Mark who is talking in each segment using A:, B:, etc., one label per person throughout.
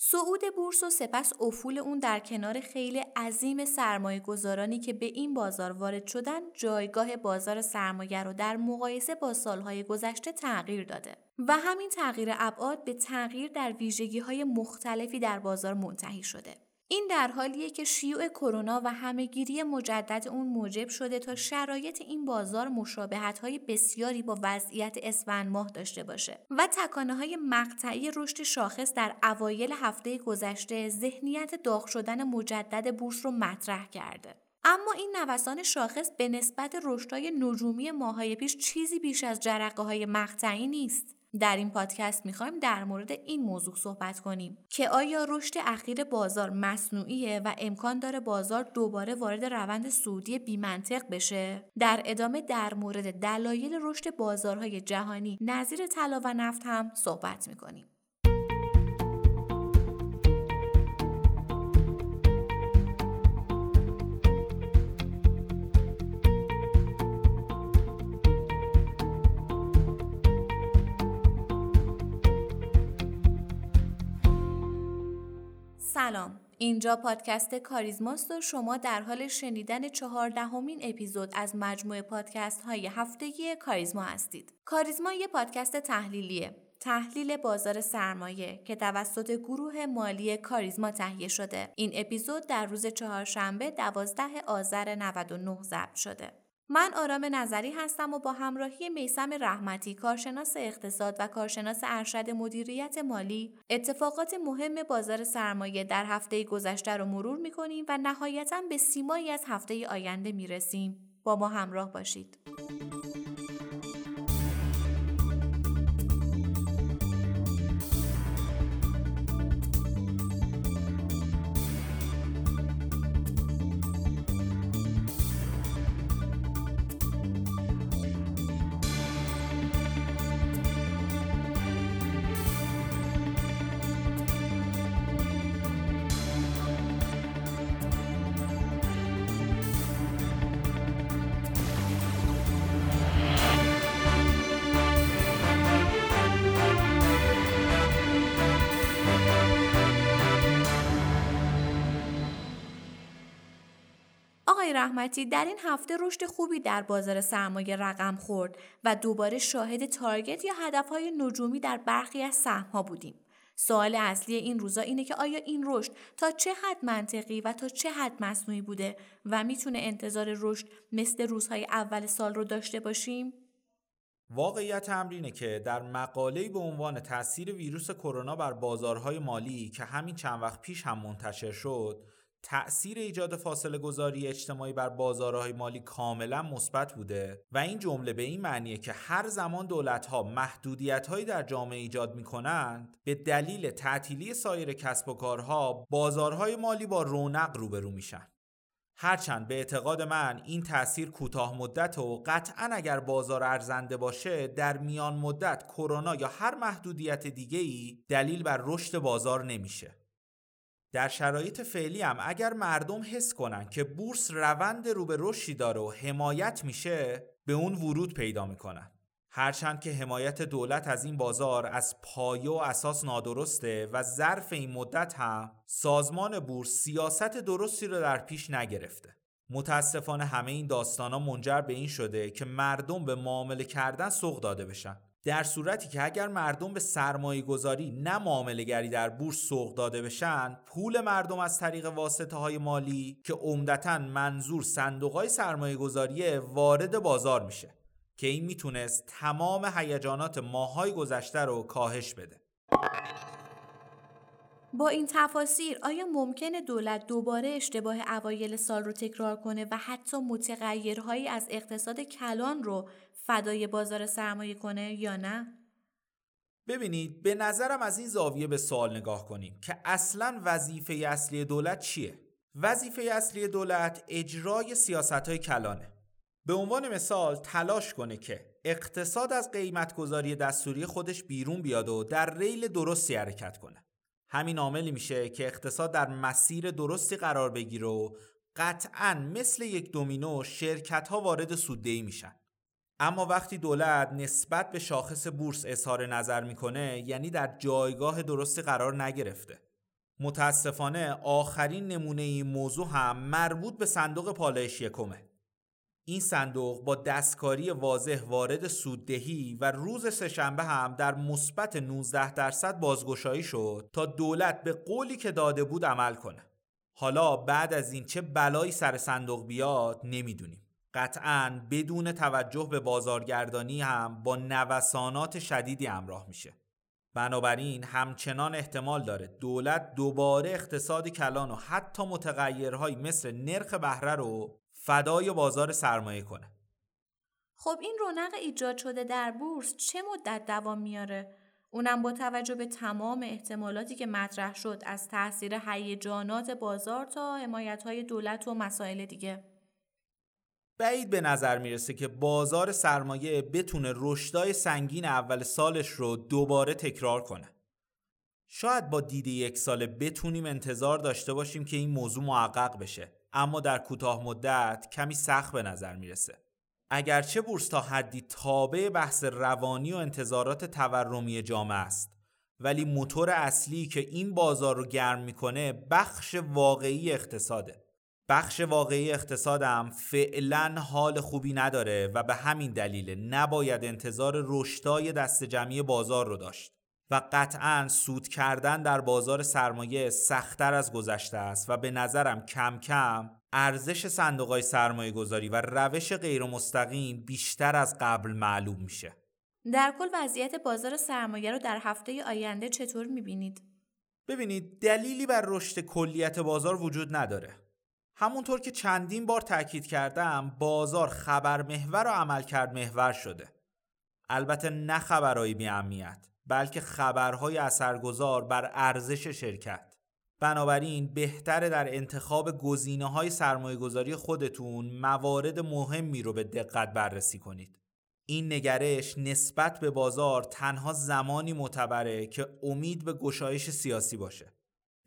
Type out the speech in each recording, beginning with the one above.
A: صعود بورس و سپس افول اون در کنار خیلی عظیم سرمایه گذارانی که به این بازار وارد شدن جایگاه بازار سرمایه رو در مقایسه با سالهای گذشته تغییر داده و همین تغییر ابعاد به تغییر در ویژگی های مختلفی در بازار منتهی شده. این در حالیه که شیوع کرونا و همهگیری مجدد اون موجب شده تا شرایط این بازار مشابهت های بسیاری با وضعیت اسفند ماه داشته باشه و تکانه های مقطعی رشد شاخص در اوایل هفته گذشته ذهنیت داغ شدن مجدد بورس رو مطرح کرده. اما این نوسان شاخص به نسبت رشدهای نجومی ماهای پیش چیزی بیش از جرقه های مقطعی نیست. در این پادکست می‌خوایم در مورد این موضوع صحبت کنیم که آیا رشد اخیر بازار مصنوعیه و امکان داره بازار دوباره وارد روند سعودی بیمنطق بشه؟ در ادامه در مورد دلایل رشد بازارهای جهانی نظیر طلا و نفت هم صحبت می‌کنیم. سلام. اینجا پادکست کاریزماست و شما در حال شنیدن چهاردهمین اپیزود از مجموعه پادکست های هفتگی کاریزما هستید. کاریزما یه پادکست تحلیلیه. تحلیل بازار سرمایه که توسط گروه مالی کاریزما تهیه شده. این اپیزود در روز چهارشنبه دوازده آذر 99 ضبط شده. من آرام نظری هستم و با همراهی میسم رحمتی کارشناس اقتصاد و کارشناس ارشد مدیریت مالی اتفاقات مهم بازار سرمایه در هفته گذشته رو مرور می‌کنیم و نهایتا به سیمایی از هفته آینده می‌رسیم. با ما همراه باشید. رحمتی در این هفته رشد خوبی در بازار سرمایه رقم خورد و دوباره شاهد تارگت یا هدفهای نجومی در برخی از سهمها بودیم. سوال اصلی این روزا اینه که آیا این رشد تا چه حد منطقی و تا چه حد مصنوعی بوده و می‌تونه انتظار رشد مثل روزهای اول سال رو داشته باشیم؟
B: واقعیت امر اینه که در مقاله‌ای به عنوان تاثیر ویروس کرونا بر بازارهای مالی که همین چند وقت پیش هم منتشر شد تأثیر ایجاد فاصله گذاری اجتماعی بر بازارهای مالی کاملا مثبت بوده و این جمله به این معنیه که هر زمان دولت ها محدودیت هایی در جامعه ایجاد می کنند به دلیل تعطیلی سایر کسب و کارها بازارهای مالی با رونق روبرو میشن. هرچند به اعتقاد من این تاثیر کوتاه مدت و قطعا اگر بازار ارزنده باشه در میان مدت کرونا یا هر محدودیت دیگه ای دلیل بر رشد بازار نمیشه. در شرایط فعلی هم اگر مردم حس کنن که بورس روند رو به رشدی داره و حمایت میشه به اون ورود پیدا می‌کنن. هرچند که حمایت دولت از این بازار از پایه و اساس نادرسته و ظرف این مدت هم سازمان بورس سیاست درستی رو در پیش نگرفته. متاسفانه همه این داستان ها منجر به این شده که مردم به معامله کردن سوق داده بشن. در صورتی که اگر مردم به سرمایه گذاری نه معامله گری در بورس سوق داده بشن پول مردم از طریق واسطه های مالی که عمدتا منظور صندوق های سرمایه گذاری وارد بازار میشه که این می‌تونست تمام هیجانات ماهای گذشته رو کاهش بده.
A: با این تفاسیر آیا ممکنه دولت دوباره اشتباه اوایل سال رو تکرار کنه و حتی متغیرهایی از اقتصاد کلان رو فدای بازار سرمایه کنه یا نه؟
B: ببینید به نظرم از این زاویه به سوال نگاه کنیم که اصلا وظیفه اصلی دولت چیه؟ وظیفه اصلی دولت اجرای سیاست های کلانه به عنوان مثال تلاش کنه که اقتصاد از قیمتگذاری دستوری خودش بیرون بیاد و در ریل درستی حرکت کنه همین عاملی میشه که اقتصاد در مسیر درستی قرار بگیره و قطعا مثل یک دومینو شرکت ها وارد سوددهی میشن اما وقتی دولت نسبت به شاخص بورس اظهار نظر می‌کنه یعنی در جایگاه درستی قرار نگرفته متاسفانه آخرین نمونه این موضوع هم مربوط به صندوق پالایش یکمه این صندوق با دستکاری واضح وارد سوددهی و روز سهشنبه هم در مثبت 19 درصد بازگشایی شد تا دولت به قولی که داده بود عمل کنه. حالا بعد از این چه بلایی سر صندوق بیاد نمی‌دونیم. قطعا بدون توجه به بازارگردانی هم با نوسانات شدیدی همراه میشه. بنابراین همچنان احتمال داره دولت دوباره اقتصاد کلان و حتی متغیرهایی مثل نرخ بهره رو فدای بازار سرمایه کنه.
A: خب این رونق ایجاد شده در بورس چه مدت دوام میاره؟ اونم با توجه به تمام احتمالاتی که مطرح شد از تاثیر هیجانات بازار تا حمایت های دولت و مسائل دیگه.
B: بعید به نظر می‌رسه که بازار سرمایه بتونه رشدای سنگین اول سالش رو دوباره تکرار کنه. شاید با دید یک ساله بتونیم انتظار داشته باشیم که این موضوع محقق بشه اما در کوتاه مدت کمی سخت به نظر می‌رسه. اگرچه بورس تا حدی تابع بحث روانی و انتظارات تورمی جامعه است ولی موتور اصلی که این بازار رو گرم می‌کنه بخش واقعی اقتصاده. بخش واقعی اقتصادم فعلا حال خوبی نداره و به همین دلیل نباید انتظار رشدای دست جمعی بازار رو داشت و قطعا سود کردن در بازار سرمایه سختتر از گذشته است و به نظرم کم کم ارزش صندوق های سرمایه گذاری و روش غیر مستقیم بیشتر از قبل معلوم میشه
A: در کل وضعیت بازار سرمایه رو در هفته آینده چطور می‌بینید؟
B: ببینید دلیلی بر رشد کلیت بازار وجود نداره همونطور که چندین بار تاکید کردم بازار خبر محور و عملکرد محور شده. البته نه خبرهای بی بلکه خبرهای اثرگذار بر ارزش شرکت. بنابراین بهتره در انتخاب گزینه های سرمایه گذاری خودتون موارد مهمی رو به دقت بررسی کنید. این نگرش نسبت به بازار تنها زمانی معتبره که امید به گشایش سیاسی باشه.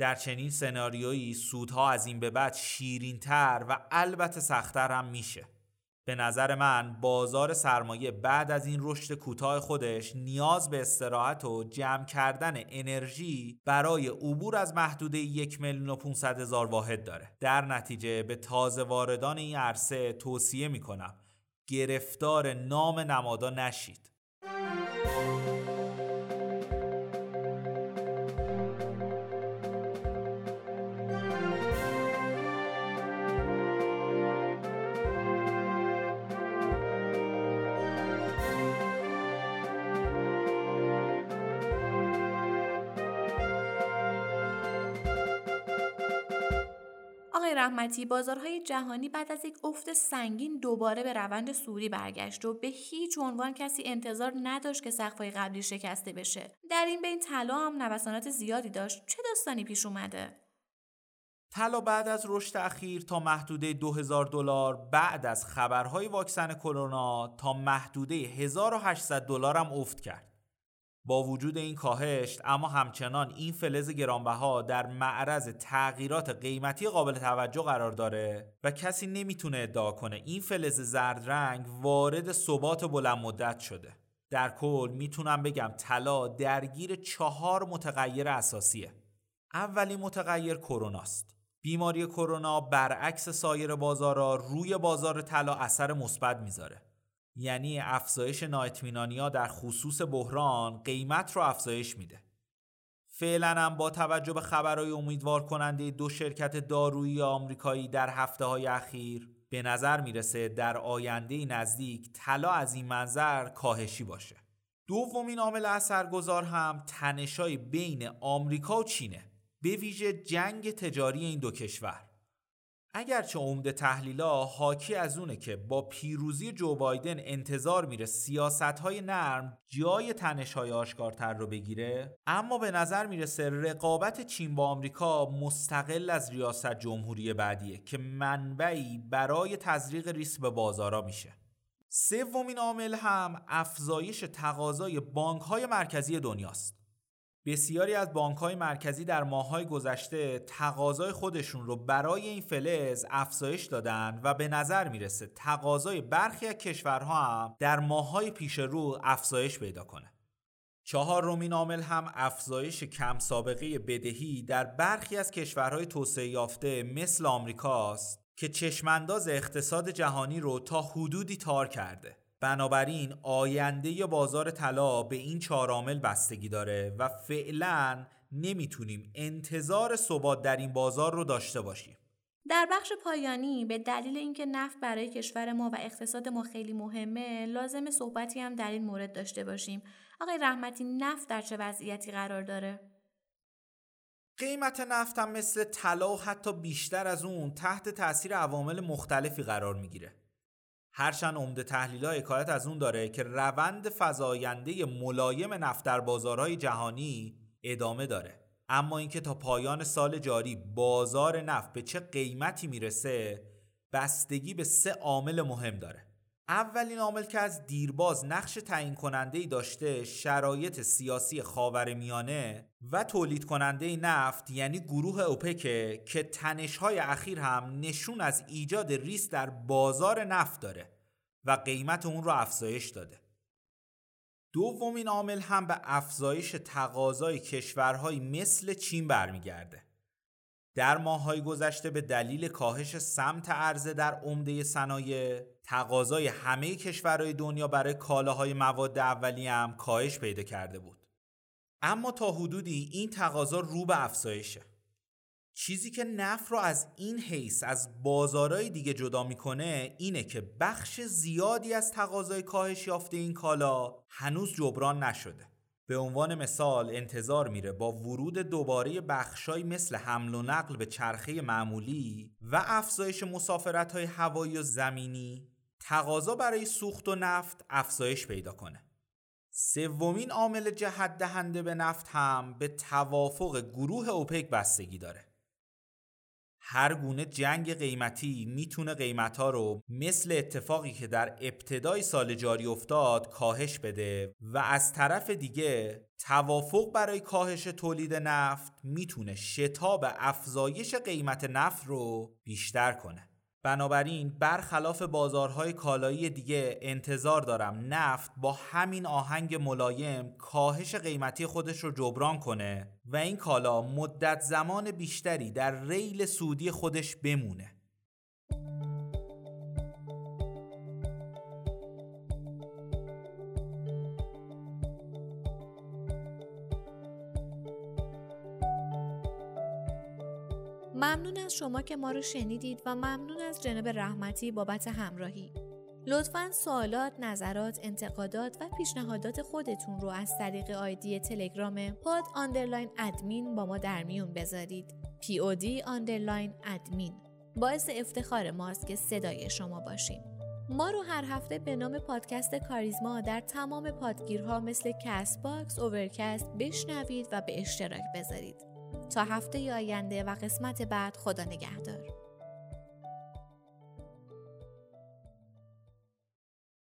B: در چنین سناریویی سودها از این به بعد شیرینتر و البته سختتر هم میشه. به نظر من بازار سرمایه بعد از این رشد کوتاه خودش نیاز به استراحت و جمع کردن انرژی برای عبور از محدوده یک میلیون و 500 هزار واحد داره. در نتیجه به تازه واردان این عرصه توصیه می‌کنم گرفتار نام نمادا نشید.
A: رحمتی بازارهای جهانی بعد از یک افت سنگین دوباره به روند سوری برگشت و به هیچ عنوان کسی انتظار نداشت که سقفهای قبلی شکسته بشه. در این بین طلا هم نوسانات زیادی داشت. چه داستانی پیش اومده؟
B: طلا بعد از رشد اخیر تا محدوده 2000 دلار بعد از خبرهای واکسن کرونا تا محدوده 1800 دلار هم افت کرد. با وجود این کاهش اما همچنان این فلز گرانبها در معرض تغییرات قیمتی قابل توجه قرار داره و کسی نمی‌تونه ادعا کنه این فلز زرد رنگ وارد ثبات بلند مدت شده. در کل می‌تونم بگم طلا درگیر چهار متغیر اساسیه. اولین متغیر کروناست. بیماری کرونا برعکس سایر بازارها روی بازار طلا اثر مثبت می‌ذاره. یعنی افزایش ها در خصوص بحران قیمت رو افزایش میده. فعلا هم با توجه به خبرهای امیدوار کننده دو شرکت دارویی آمریکایی در هفته های اخیر به نظر می‌رسه در آینده نزدیک طلا از این منظر کاهشی باشه. دومین عامل اثرگذار هم تنشای بین آمریکا و چینه به ویژه جنگ تجاری این دو کشور اگرچه عمده تحلیلا حاکی از اونه که با پیروزی جو بایدن انتظار میره سیاست های نرم جای تنش های آشکارتر رو بگیره اما به نظر می‌رسه رقابت چین با آمریکا مستقل از ریاست جمهوری بعدیه که منبعی برای تزریق ریسک به بازارا میشه. سومین عامل هم افزایش تقاضای بانک های مرکزی دنیاست. بسیاری از های مرکزی در ماههای گذشته تقاضای خودشون رو برای این فلز افزایش دادن و به نظر می‌رسه تقاضای برخی از کشورها هم در ماههای پیش رو افزایش پیدا کنه. چهارمین عامل هم افزایش کم سابقه بدهی در برخی از کشورهای توسعه یافته مثل آمریکاست که چشمانداز اقتصاد جهانی رو تا حدودی تار کرده. بنابراین آینده بازار طلا به این چهار عامل بستگی داره و فعلا نمی‌تونیم انتظار ثبات در این بازار رو داشته باشیم.
A: در بخش پایانی به دلیل اینکه نفت برای کشور ما و اقتصاد ما خیلی مهمه لازم صحبتی هم در این مورد داشته باشیم. آقای رحمتی نفت در چه وضعیتی قرار داره؟
B: قیمت نفت هم مثل طلا و حتی بیشتر از اون تحت تاثیر عوامل مختلفی قرار می‌گیره. هرچند عمده تحلیل ها حکایت از اون داره که روند فزاینده ملایم نفت در بازارهای جهانی ادامه داره. اما اینکه تا پایان سال جاری بازار نفت به چه قیمتی می‌رسه بستگی به سه عامل مهم داره. اولین عامل که از دیرباز نقش تعیین کننده ای داشته شرایط سیاسی خاورمیانه و تولید کننده نفت یعنی گروه اوپک که تنشهای اخیر هم نشون از ایجاد ریس در بازار نفت داره و قیمت اون رو افزایش داده دومین عامل هم به افزایش تقاضای کشورهایی مثل چین برمیگرده. در ماههای گذشته به دلیل کاهش سمت عرضه در عمده صنایع تقاضای همه کشورهای دنیا برای کالاهای مواد اولیه هم کاهش پیدا کرده بود. اما تا حدودی این تقاضا رو به افزایشه. چیزی که نفت رو از این حیث از بازارهای دیگه جدا می‌کنه اینه که بخش زیادی از تقاضای کاهش یافته این کالا هنوز جبران نشده به عنوان مثال انتظار میره با ورود دوباره بخشای مثل حمل و نقل به چرخه معمولی و افزایش مسافرت های هوایی و زمینی تقاضا برای سوخت و نفت افزایش پیدا کنه. سومین عامل جهت دهنده به نفت هم به توافق گروه اوپک بستگی داره. هر گونه جنگ قیمتی می‌تونه قیمت ها رو مثل اتفاقی که در ابتدای سال جاری افتاد کاهش بده و از طرف دیگه توافق برای کاهش تولید نفت می‌تونه شتاب افزایش قیمت نفت رو بیشتر کنه. بنابراین برخلاف بازارهای کالایی دیگه انتظار دارم نفت با همین آهنگ ملایم کاهش قیمتی خودش رو جبران کنه و این کالا مدت زمان بیشتری در ریل سودی خودش بمونه.
A: از شما که ما رو شنیدید و ممنون از جناب رحمتی بابت همراهی. لطفا سوالات، نظرات، انتقادات و پیشنهادات خودتون رو از طریق ID تلگرام pod underline admin با ما در میون بذارید. POD underline admin باعث افتخار ماست که صدای شما باشیم. ما رو هر هفته به نام پادکست کاریزما در تمام پادگیرها مثل Castbox، Overcast بشنوید و به اشتراک بذارید. تا هفته آینده و قسمت بعد خدا نگهدار.